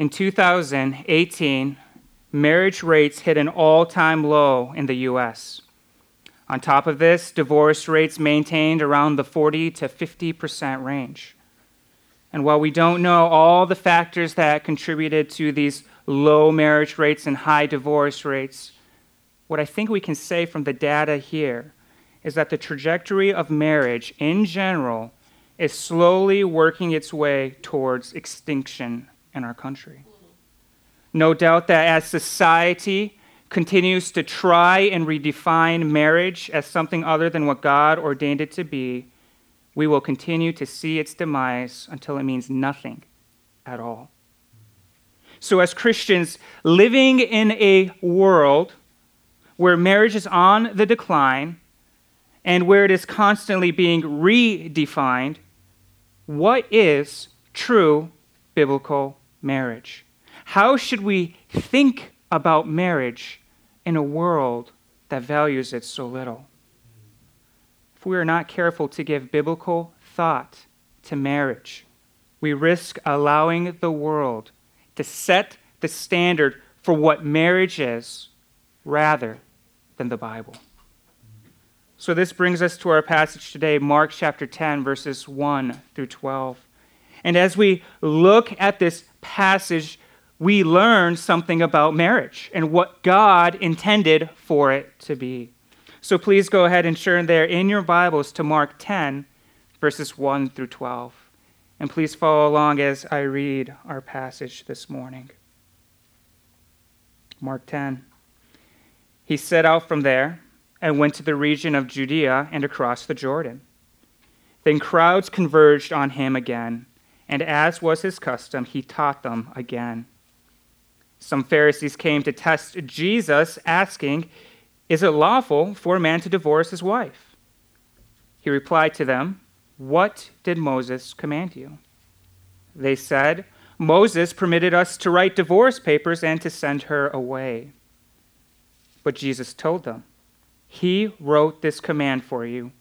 In 2018, marriage rates hit an all time low in the US. On top of this, divorce rates maintained around the 40 to 50% range. And while we don't know all the factors that contributed to these low marriage rates and high divorce rates, what I think we can say from the data here is that the trajectory of marriage in general is slowly working its way towards extinction in our country. No doubt that as society continues to try and redefine marriage as something other than what God ordained it to be, we will continue to see its demise until it means nothing at all. So, as Christians living in a world where marriage is on the decline and where it is constantly being redefined, what is true biblical marriage? How should we think about marriage in a world that values it so little? If we are not careful to give biblical thought to marriage, we risk allowing the world to set the standard for what marriage is rather than the Bible. So, this brings us to our passage today, Mark chapter 10, verses 1 through 12. And as we look at this passage, we learn something about marriage and what God intended for it to be. So please go ahead and turn there in your Bibles to Mark 10, verses 1 through 12. And please follow along as I read our passage this morning. Mark 10. He set out from there and went to the region of Judea and across the Jordan. Then crowds converged on him again, and as was his custom, he taught them again. Some Pharisees came to test Jesus, asking, Is it lawful for a man to divorce his wife? He replied to them, What did Moses command you? They said, Moses permitted us to write divorce papers and to send her away. But Jesus told them, He wrote this command for you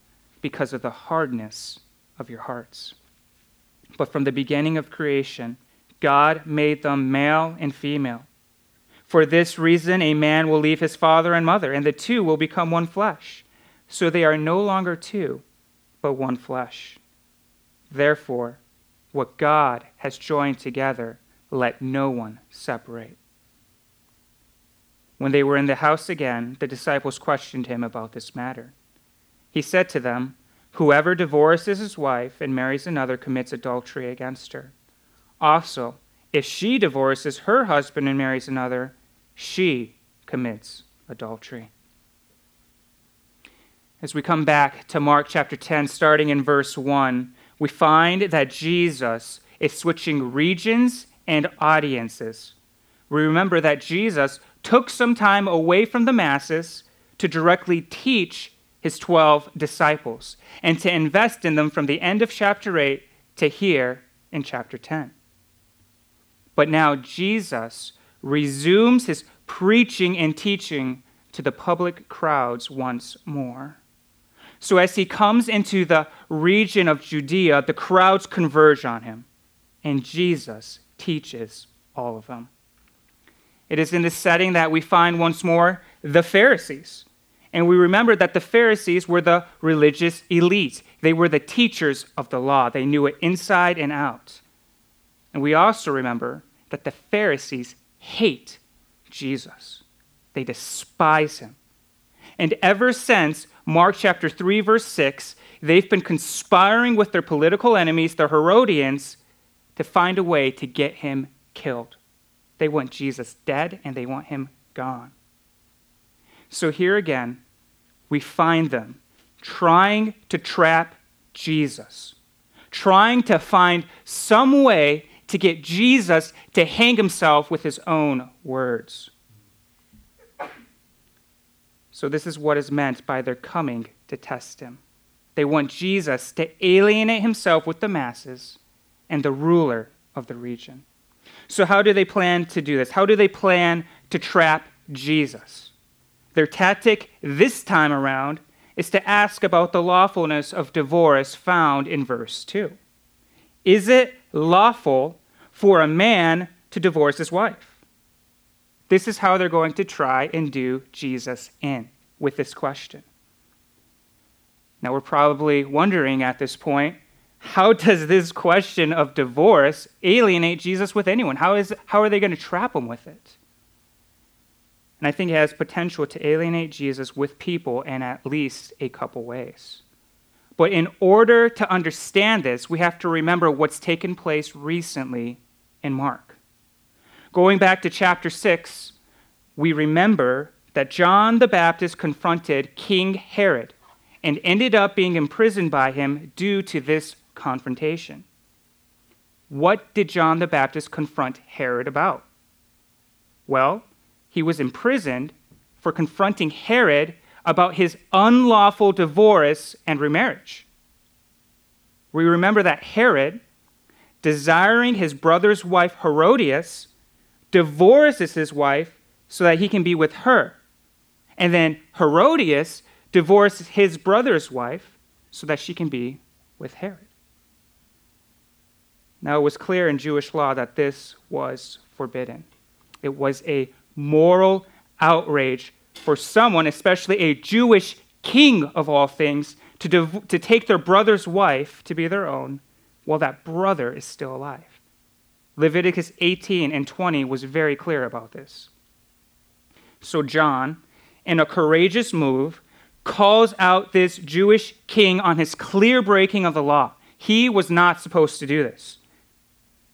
because of the hardness of your hearts. But from the beginning of creation, God made them male and female. For this reason, a man will leave his father and mother, and the two will become one flesh. So they are no longer two, but one flesh. Therefore, what God has joined together, let no one separate. When they were in the house again, the disciples questioned him about this matter. He said to them, Whoever divorces his wife and marries another commits adultery against her. Also, if she divorces her husband and marries another, she commits adultery. As we come back to Mark chapter 10, starting in verse 1, we find that Jesus is switching regions and audiences. We remember that Jesus took some time away from the masses to directly teach his 12 disciples and to invest in them from the end of chapter 8 to here in chapter 10. But now Jesus resumes his preaching and teaching to the public crowds once more. So, as he comes into the region of Judea, the crowds converge on him, and Jesus teaches all of them. It is in this setting that we find once more the Pharisees. And we remember that the Pharisees were the religious elite. They were the teachers of the law. They knew it inside and out. And we also remember that the Pharisees hate Jesus. They despise him. And ever since Mark chapter 3, verse 6, they've been conspiring with their political enemies, the Herodians, to find a way to get him killed. They want Jesus dead and they want him gone. So here again, we find them trying to trap Jesus, trying to find some way to get Jesus to hang himself with his own words. So, this is what is meant by their coming to test him. They want Jesus to alienate himself with the masses and the ruler of the region. So, how do they plan to do this? How do they plan to trap Jesus? Their tactic this time around is to ask about the lawfulness of divorce found in verse 2. Is it lawful for a man to divorce his wife. This is how they're going to try and do Jesus in with this question. Now, we're probably wondering at this point how does this question of divorce alienate Jesus with anyone? How, is, how are they going to trap him with it? And I think it has potential to alienate Jesus with people in at least a couple ways. But in order to understand this, we have to remember what's taken place recently in Mark. Going back to chapter 6, we remember that John the Baptist confronted King Herod and ended up being imprisoned by him due to this confrontation. What did John the Baptist confront Herod about? Well, he was imprisoned for confronting Herod about his unlawful divorce and remarriage. We remember that Herod, desiring his brother's wife Herodias, divorces his wife so that he can be with her. And then Herodias divorces his brother's wife so that she can be with Herod. Now, it was clear in Jewish law that this was forbidden. It was a moral outrage for someone, especially a Jewish king of all things, to, dev- to take their brother's wife to be their own while that brother is still alive. Leviticus 18 and 20 was very clear about this. So, John, in a courageous move, calls out this Jewish king on his clear breaking of the law. He was not supposed to do this.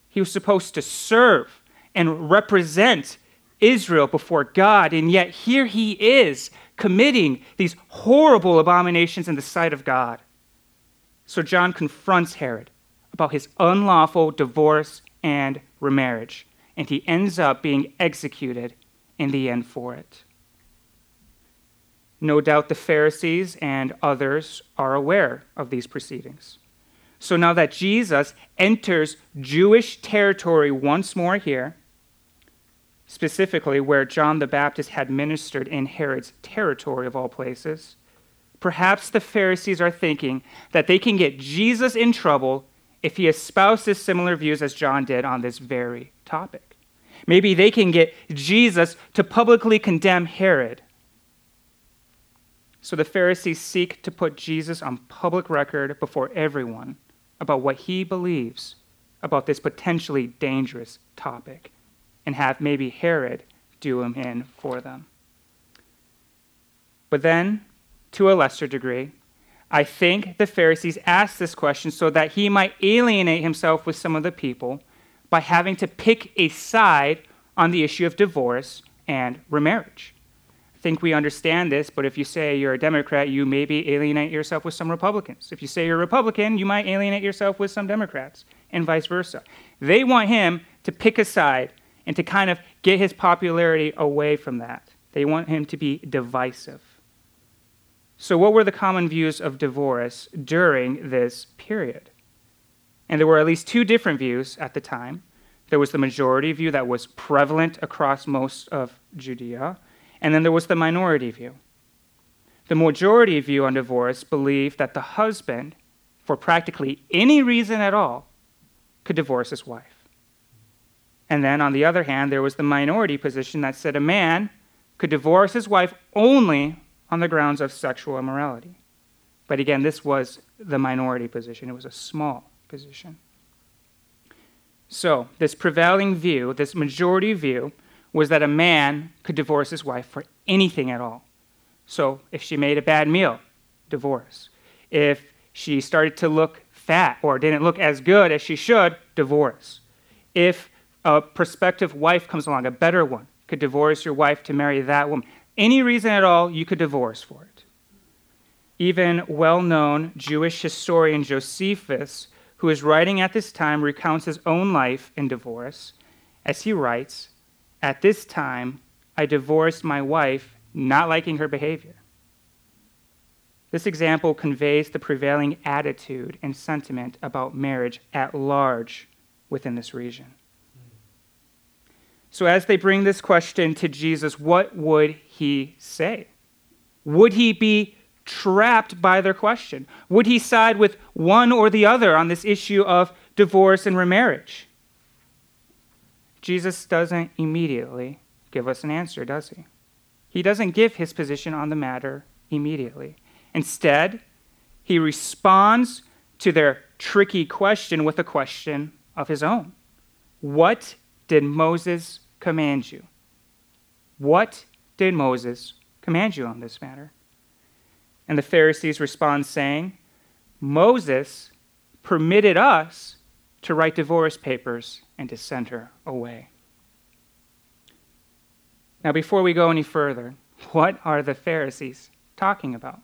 He was supposed to serve and represent Israel before God, and yet here he is committing these horrible abominations in the sight of God. So John confronts Herod about his unlawful divorce and remarriage, and he ends up being executed in the end for it. No doubt the Pharisees and others are aware of these proceedings. So now that Jesus enters Jewish territory once more here, specifically where John the Baptist had ministered in Herod's territory of all places, perhaps the Pharisees are thinking that they can get Jesus in trouble if he espouses similar views as John did on this very topic. Maybe they can get Jesus to publicly condemn Herod. So the Pharisees seek to put Jesus on public record before everyone about what he believes about this potentially dangerous topic and have maybe Herod do him in for them. But then, to a lesser degree, I think the Pharisees asked this question so that he might alienate himself with some of the people by having to pick a side on the issue of divorce and remarriage. I think we understand this, but if you say you're a Democrat, you maybe alienate yourself with some Republicans. If you say you're a Republican, you might alienate yourself with some Democrats, and vice versa. They want him to pick a side and to kind of get his popularity away from that. They want him to be divisive. So, what were the common views of divorce during this period? And there were at least two different views at the time. There was the majority view that was prevalent across most of Judea, and then there was the minority view. The majority view on divorce believed that the husband, for practically any reason at all, could divorce his wife. And then, on the other hand, there was the minority position that said a man could divorce his wife only on the grounds of sexual immorality. But again, this was the minority position, it was a small position. So, this prevailing view, this majority view, was that a man could divorce his wife for anything at all. So, if she made a bad meal, divorce. If she started to look fat or didn't look as good as she should, divorce. If a prospective wife comes along, a better one, could divorce your wife to marry that woman. Any reason at all, you could divorce for it. Even well known Jewish historian Josephus, who is writing at this time, recounts his own life in divorce as he writes At this time, I divorced my wife, not liking her behavior. This example conveys the prevailing attitude and sentiment about marriage at large within this region. So, as they bring this question to Jesus, what would he say? Would he be trapped by their question? Would he side with one or the other on this issue of divorce and remarriage? Jesus doesn't immediately give us an answer, does he? He doesn't give his position on the matter immediately. Instead, he responds to their tricky question with a question of his own What did Moses command you? What did Moses command you on this matter? And the Pharisees respond, saying, Moses permitted us to write divorce papers and to send her away. Now, before we go any further, what are the Pharisees talking about?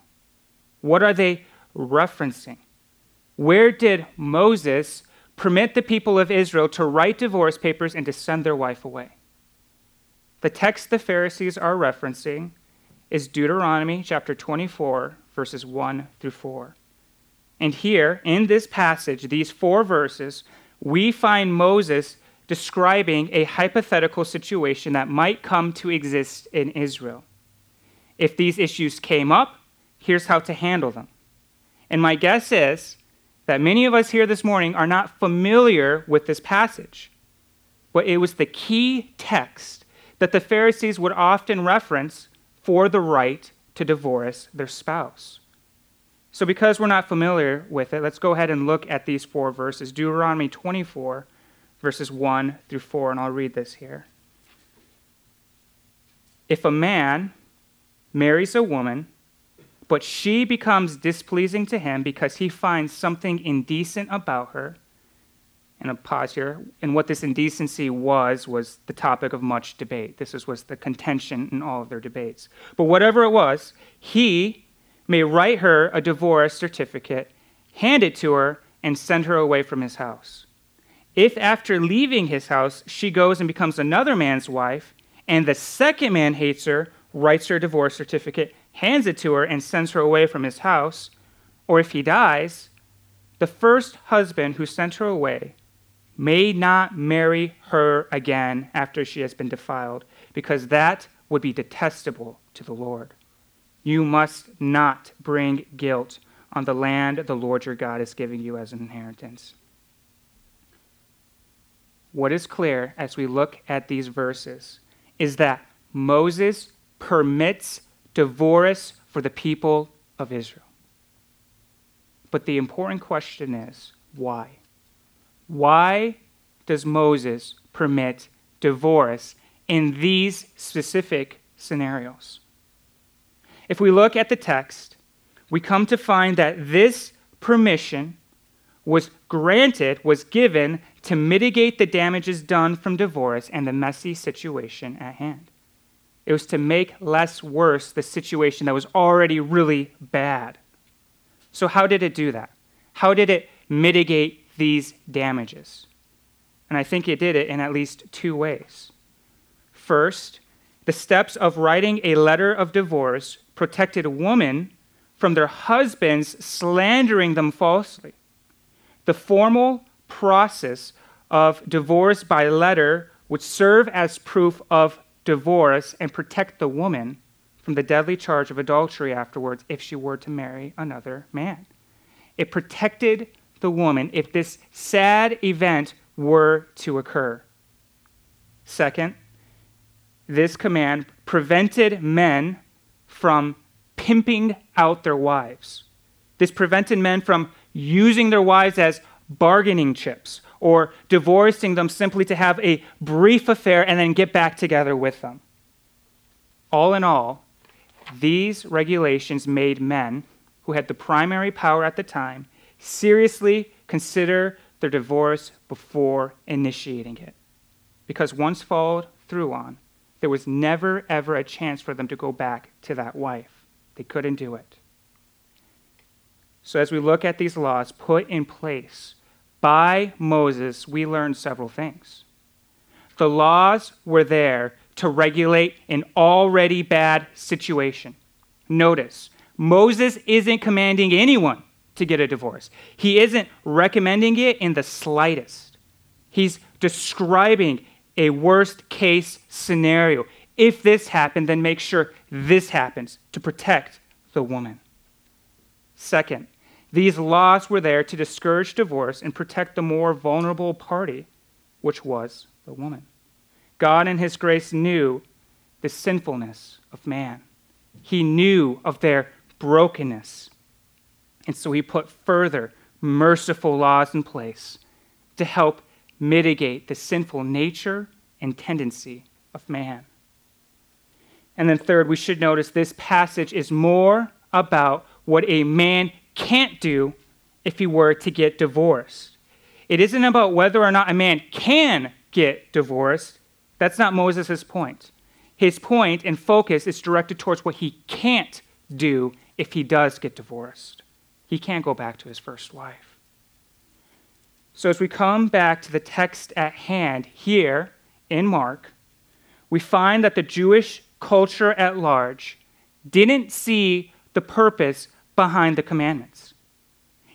What are they referencing? Where did Moses permit the people of Israel to write divorce papers and to send their wife away? The text the Pharisees are referencing is Deuteronomy chapter 24, verses 1 through 4. And here, in this passage, these four verses, we find Moses describing a hypothetical situation that might come to exist in Israel. If these issues came up, here's how to handle them. And my guess is that many of us here this morning are not familiar with this passage, but it was the key text that the Pharisees would often reference for the right to divorce their spouse. So, because we're not familiar with it, let's go ahead and look at these four verses Deuteronomy 24, verses 1 through 4, and I'll read this here. If a man marries a woman, but she becomes displeasing to him because he finds something indecent about her, and a pause here. And what this indecency was, was the topic of much debate. This was the contention in all of their debates. But whatever it was, he may write her a divorce certificate, hand it to her, and send her away from his house. If after leaving his house she goes and becomes another man's wife, and the second man hates her, writes her a divorce certificate, hands it to her, and sends her away from his house, or if he dies, the first husband who sent her away may not marry her again after she has been defiled, because that would be detestable to the Lord. You must not bring guilt on the land the Lord your God is giving you as an inheritance. What is clear as we look at these verses is that Moses permits divorce for the people of Israel. But the important question is why? Why does Moses permit divorce in these specific scenarios? If we look at the text, we come to find that this permission was granted, was given to mitigate the damages done from divorce and the messy situation at hand. It was to make less worse the situation that was already really bad. So, how did it do that? How did it mitigate these damages? And I think it did it in at least two ways. First, the steps of writing a letter of divorce protected women from their husbands slandering them falsely. The formal process of divorce by letter would serve as proof of divorce and protect the woman from the deadly charge of adultery afterwards if she were to marry another man. It protected the woman if this sad event were to occur. Second, this command prevented men from pimping out their wives. This prevented men from using their wives as bargaining chips or divorcing them simply to have a brief affair and then get back together with them. All in all, these regulations made men who had the primary power at the time seriously consider their divorce before initiating it. Because once followed through on, there was never, ever a chance for them to go back to that wife. They couldn't do it. So, as we look at these laws put in place by Moses, we learn several things. The laws were there to regulate an already bad situation. Notice, Moses isn't commanding anyone to get a divorce, he isn't recommending it in the slightest. He's describing a worst case scenario. If this happened, then make sure this happens to protect the woman. Second, these laws were there to discourage divorce and protect the more vulnerable party, which was the woman. God in His grace knew the sinfulness of man. He knew of their brokenness. And so He put further merciful laws in place to help mitigate the sinful nature and tendency of man. And then, third, we should notice this passage is more about what a man can't do if he were to get divorced. It isn't about whether or not a man can get divorced. That's not Moses' point. His point and focus is directed towards what he can't do if he does get divorced. He can't go back to his first wife. So, as we come back to the text at hand here in Mark, we find that the Jewish culture at large didn't see the purpose behind the commandments.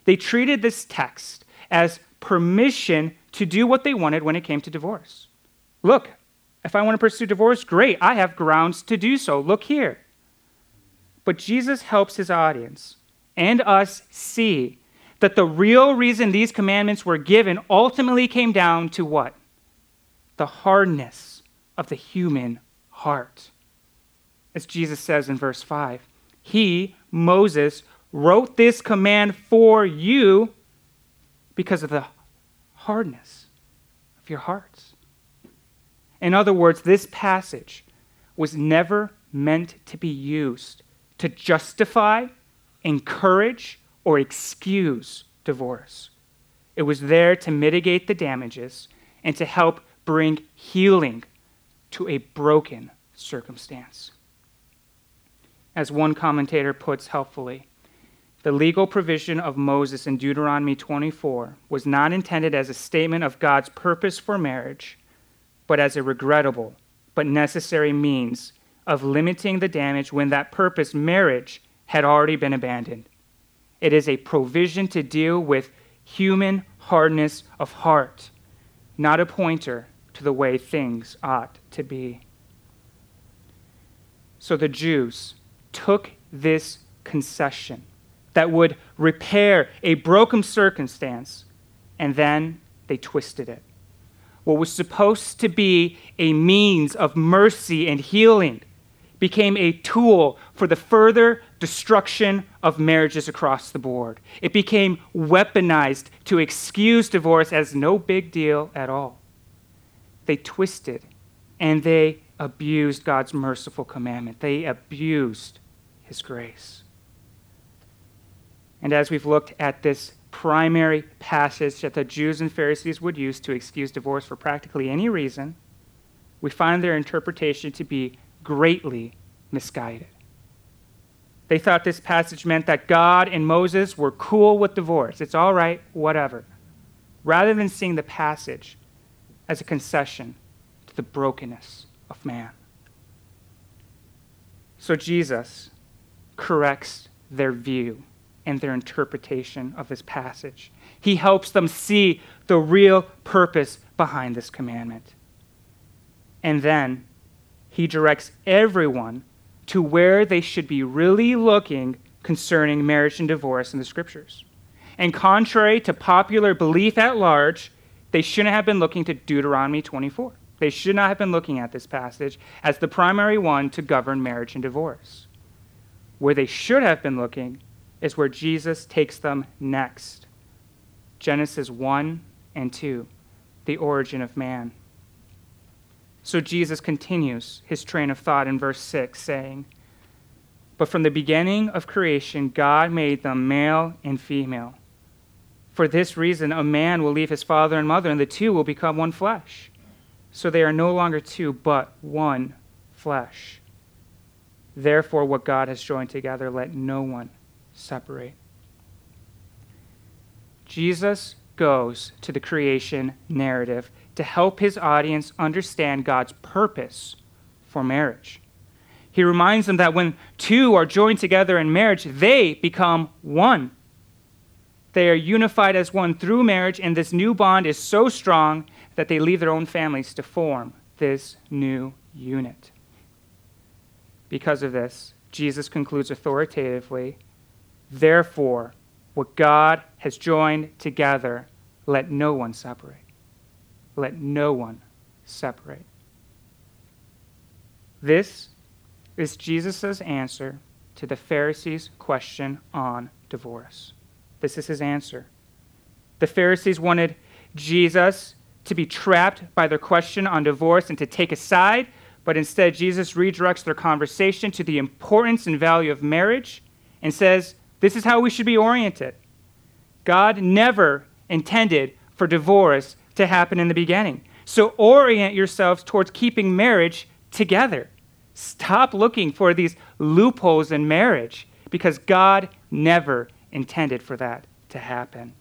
They treated this text as permission to do what they wanted when it came to divorce. Look, if I want to pursue divorce, great, I have grounds to do so. Look here. But Jesus helps his audience and us see that the real reason these commandments were given ultimately came down to what? The hardness of the human heart. As Jesus says in verse 5, He, Moses, wrote this command for you because of the hardness of your hearts. In other words, this passage was never meant to be used to justify, encourage, or excuse divorce. It was there to mitigate the damages and to help bring healing to a broken circumstance. As one commentator puts helpfully, the legal provision of Moses in Deuteronomy 24 was not intended as a statement of God's purpose for marriage, but as a regrettable but necessary means of limiting the damage when that purpose, marriage, had already been abandoned. It is a provision to deal with human hardness of heart, not a pointer to the way things ought to be. So the Jews took this concession that would repair a broken circumstance, and then they twisted it. What was supposed to be a means of mercy and healing became a tool for the further destruction of marriages across the board. It became weaponized to excuse divorce as no big deal at all. They twisted and they abused God's merciful commandment. They abused his grace. And as we've looked at this primary passage that the Jews and Pharisees would use to excuse divorce for practically any reason, we find their interpretation to be greatly misguided. They thought this passage meant that God and Moses were cool with divorce. It's all right, whatever. Rather than seeing the passage as a concession to the brokenness of man. So Jesus corrects their view and their interpretation of this passage. He helps them see the real purpose behind this commandment. And then he directs everyone to where they should be really looking concerning marriage and divorce in the scriptures. And contrary to popular belief at large, they shouldn't have been looking to Deuteronomy 24. They should not have been looking at this passage as the primary one to govern marriage and divorce. Where they should have been looking is where Jesus takes them next Genesis 1 and 2, the origin of man. So Jesus continues his train of thought in verse 6, saying, But from the beginning of creation, God made them male and female. For this reason, a man will leave his father and mother, and the two will become one flesh. So they are no longer two, but one flesh. Therefore, what God has joined together, let no one separate. Jesus goes to the creation narrative to help his audience understand God's purpose for marriage. He reminds them that when two are joined together in marriage, they become one. They are unified as one through marriage, and this new bond is so strong that they leave their own families to form this new unit. Because of this, Jesus concludes authoritatively Therefore, what God has joined together, let no one separate let no one separate. This is Jesus' answer to the Pharisees' question on divorce. This is his answer. The Pharisees wanted Jesus to be trapped by their question on divorce and to take a side, but instead, Jesus redirects their conversation to the importance and value of marriage and says, This is how we should be oriented. God never intended for divorce to happen in the beginning. So orient yourselves towards keeping marriage together. Stop looking for these loopholes in marriage because God never intended for that to happen.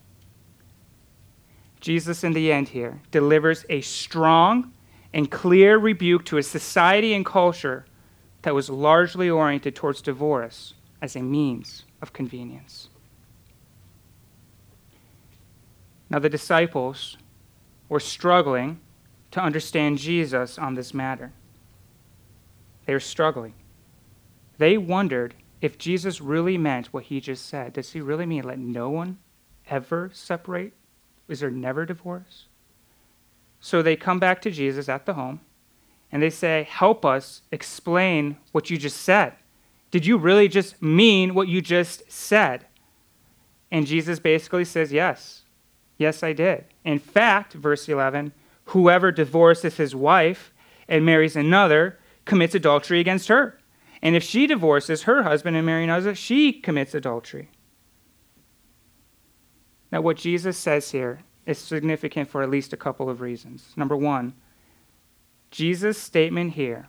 Jesus, in the end, here delivers a strong and clear rebuke to a society and culture that was largely oriented towards divorce as a means of convenience. Now, the disciples were struggling to understand Jesus on this matter. They were struggling. They wondered if Jesus really meant what he just said. Does he really mean let no one ever separate? Is there never divorce? So they come back to Jesus at the home and they say, Help us explain what you just said. Did you really just mean what you just said? And Jesus basically says, Yes. Yes, I did. In fact, verse 11, whoever divorces his wife and marries another commits adultery against her. And if she divorces her husband and marries another, she commits adultery. Now, what Jesus says here is significant for at least a couple of reasons. Number one, Jesus' statement here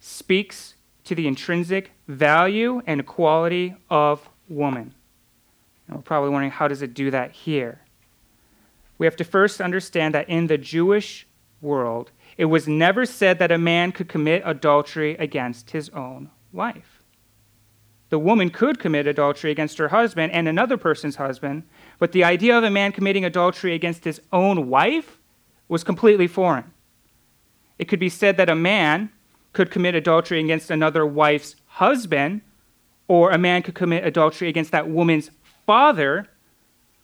speaks to the intrinsic value and quality of woman. And we're probably wondering, how does it do that here? We have to first understand that in the Jewish world, it was never said that a man could commit adultery against his own wife. The woman could commit adultery against her husband and another person's husband, but the idea of a man committing adultery against his own wife was completely foreign. It could be said that a man could commit adultery against another wife's husband, or a man could commit adultery against that woman's father,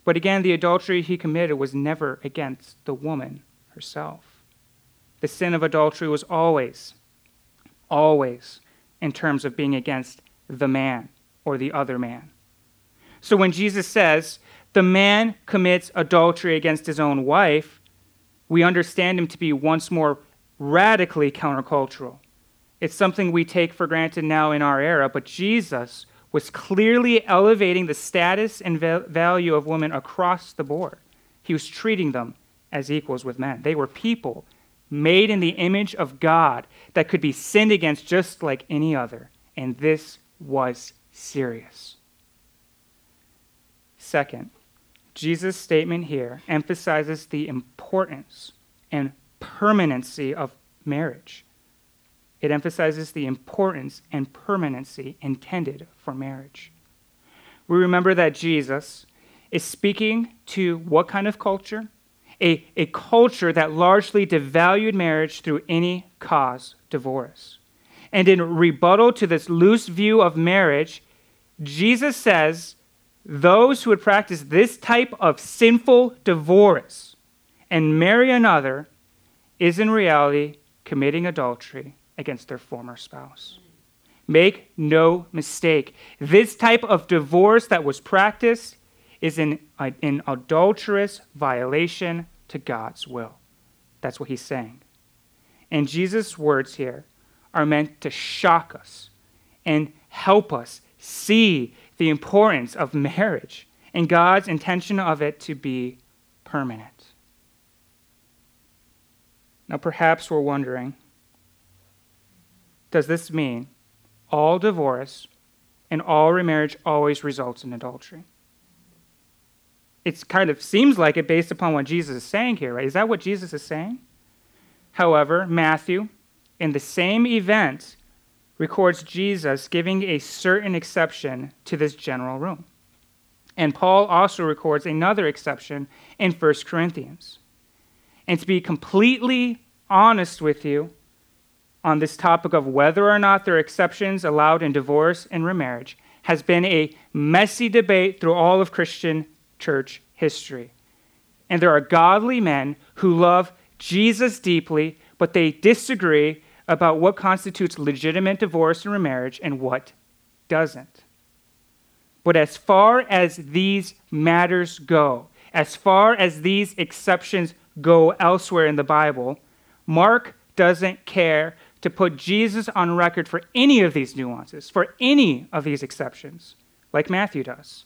but again, the adultery he committed was never against the woman herself. The sin of adultery was always, always in terms of being against the man or the other man. So when Jesus says, the man commits adultery against his own wife, we understand him to be once more radically countercultural. It's something we take for granted now in our era, but Jesus was clearly elevating the status and value of women across the board. He was treating them as equals with men. They were people made in the image of God that could be sinned against just like any other. And this was serious. Second, Jesus' statement here emphasizes the importance and permanency of marriage. It emphasizes the importance and permanency intended for marriage. We remember that Jesus is speaking to what kind of culture? A, a culture that largely devalued marriage through any cause, divorce. And in rebuttal to this loose view of marriage, Jesus says those who would practice this type of sinful divorce and marry another is in reality committing adultery against their former spouse. Make no mistake, this type of divorce that was practiced is an, an adulterous violation to God's will. That's what he's saying. And Jesus' words here are meant to shock us and help us see the importance of marriage and God's intention of it to be permanent. Now, perhaps we're wondering does this mean all divorce and all remarriage always results in adultery? It kind of seems like it based upon what Jesus is saying here, right? Is that what Jesus is saying? However, Matthew, in the same event, records Jesus giving a certain exception to this general rule. And Paul also records another exception in 1 Corinthians. And to be completely honest with you on this topic of whether or not there are exceptions allowed in divorce and remarriage has been a messy debate through all of Christian church history. And there are godly men who love Jesus deeply, but they disagree about what constitutes legitimate divorce and remarriage and what doesn't. But as far as these matters go, as far as these exceptions go elsewhere in the Bible, Mark doesn't care to put Jesus on record for any of these nuances, for any of these exceptions, like Matthew does.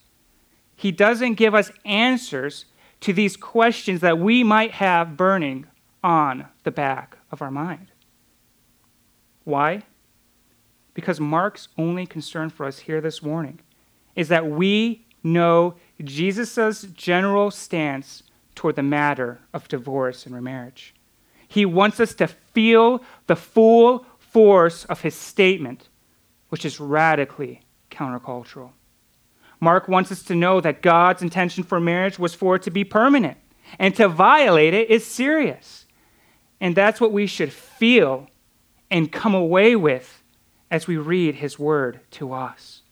He doesn't give us answers to these questions that we might have burning on the back of our mind. Why? Because Mark's only concern for us here this morning is that we know Jesus' general stance toward the matter of divorce and remarriage. He wants us to feel the full force of his statement, which is radically countercultural. Mark wants us to know that God's intention for marriage was for it to be permanent, and to violate it is serious. And that's what we should feel and come away with as we read his word to us.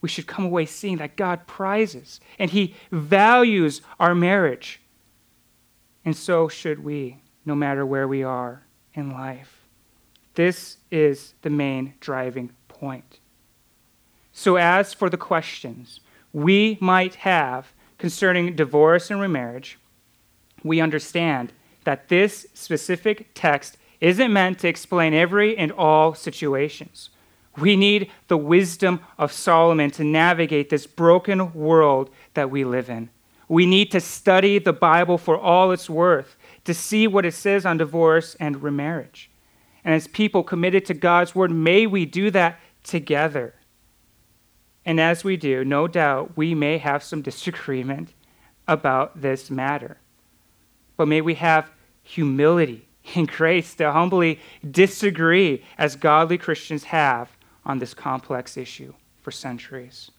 We should come away seeing that God prizes and he values our marriage. And so should we, no matter where we are in life. This is the main driving point. So, as for the questions we might have concerning divorce and remarriage, we understand that this specific text isn't meant to explain every and all situations. We need the wisdom of Solomon to navigate this broken world that we live in. We need to study the Bible for all its worth, to see what it says on divorce and remarriage. And as people committed to God's word, may we do that together. And as we do, no doubt we may have some disagreement about this matter. But may we have humility and grace to humbly disagree as godly Christians have on this complex issue for centuries.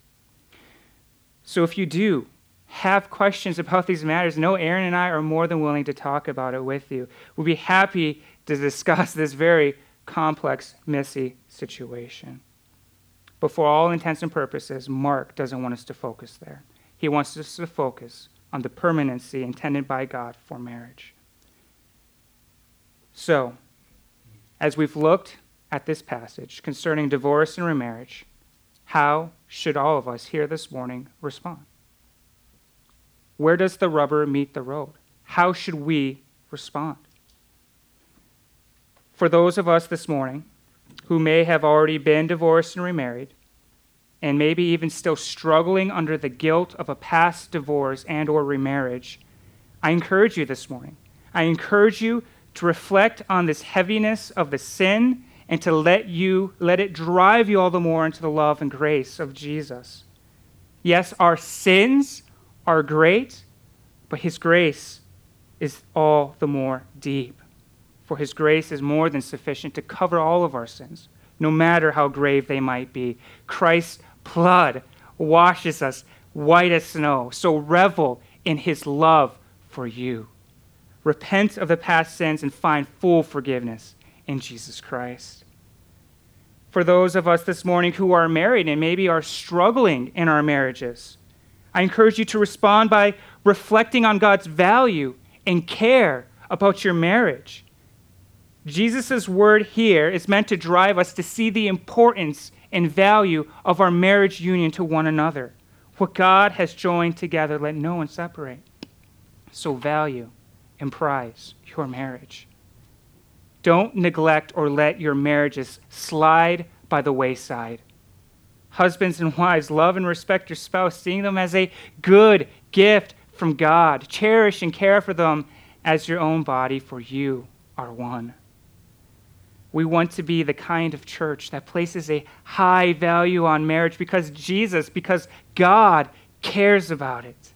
So if you do have questions about these matters, know Aaron and I are more than willing to talk about it with you. We'll be happy to discuss this very complex, messy situation. But for all intents and purposes, Mark doesn't want us to focus there. He wants us to focus on the permanency intended by God for marriage. So, as we've looked at this passage concerning divorce and remarriage, how should all of us here this morning respond? Where does the rubber meet the road? How should we respond? For those of us this morning who may have already been divorced and remarried, and maybe even still struggling under the guilt of a past divorce and or remarriage, I encourage you this morning. I encourage you to reflect on this heaviness of the sin and to let you let it drive you all the more into the love and grace of Jesus. Yes, our sins are great, but his grace is all the more deep. For his grace is more than sufficient to cover all of our sins, no matter how grave they might be. Christ's blood washes us white as snow. So revel in his love for you. Repent of the past sins and find full forgiveness in Jesus Christ. For those of us this morning who are married and maybe are struggling in our marriages, I encourage you to respond by reflecting on God's value and care about your marriage. Jesus' word here is meant to drive us to see the importance and value of our marriage union to one another. What God has joined together, let no one separate. So value and prize your marriage. Don't neglect or let your marriages slide by the wayside. Husbands and wives, love and respect your spouse, seeing them as a good gift from God. Cherish and care for them as your own body, for you are one. We want to be the kind of church that places a high value on marriage because Jesus, because God cares about it.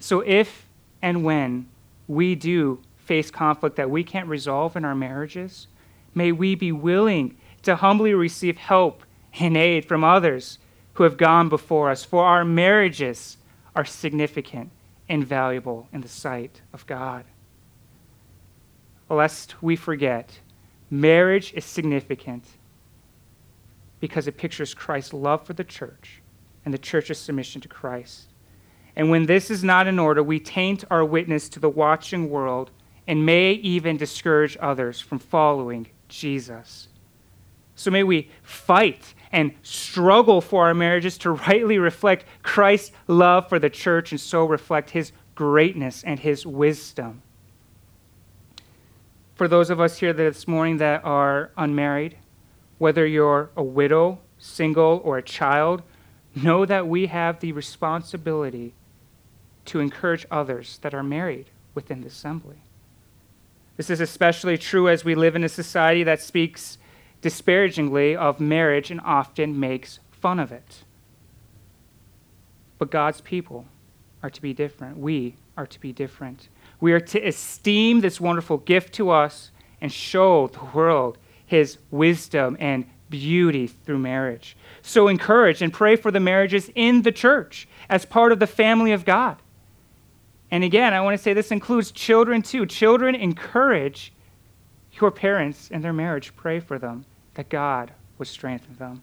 So if and when we do face conflict that we can't resolve in our marriages, may we be willing to humbly receive help and aid from others who have gone before us, for our marriages are significant and valuable in the sight of God. Lest we forget, marriage is significant because it pictures Christ's love for the church and the church's submission to Christ. And when this is not in order, we taint our witness to the watching world and may even discourage others from following Jesus. So may we fight and struggle for our marriages to rightly reflect Christ's love for the church and so reflect his greatness and his wisdom. For those of us here this morning that are unmarried, whether you're a widow, single, or a child, know that we have the responsibility to encourage others that are married within the assembly. This is especially true as we live in a society that speaks disparagingly of marriage and often makes fun of it. But God's people are to be different. We are to be different. We are to esteem this wonderful gift to us and show the world his wisdom and beauty through marriage. So encourage and pray for the marriages in the church as part of the family of God. And again, I want to say this includes children too. Children encourage your parents in their marriage, pray for them that God would strengthen them.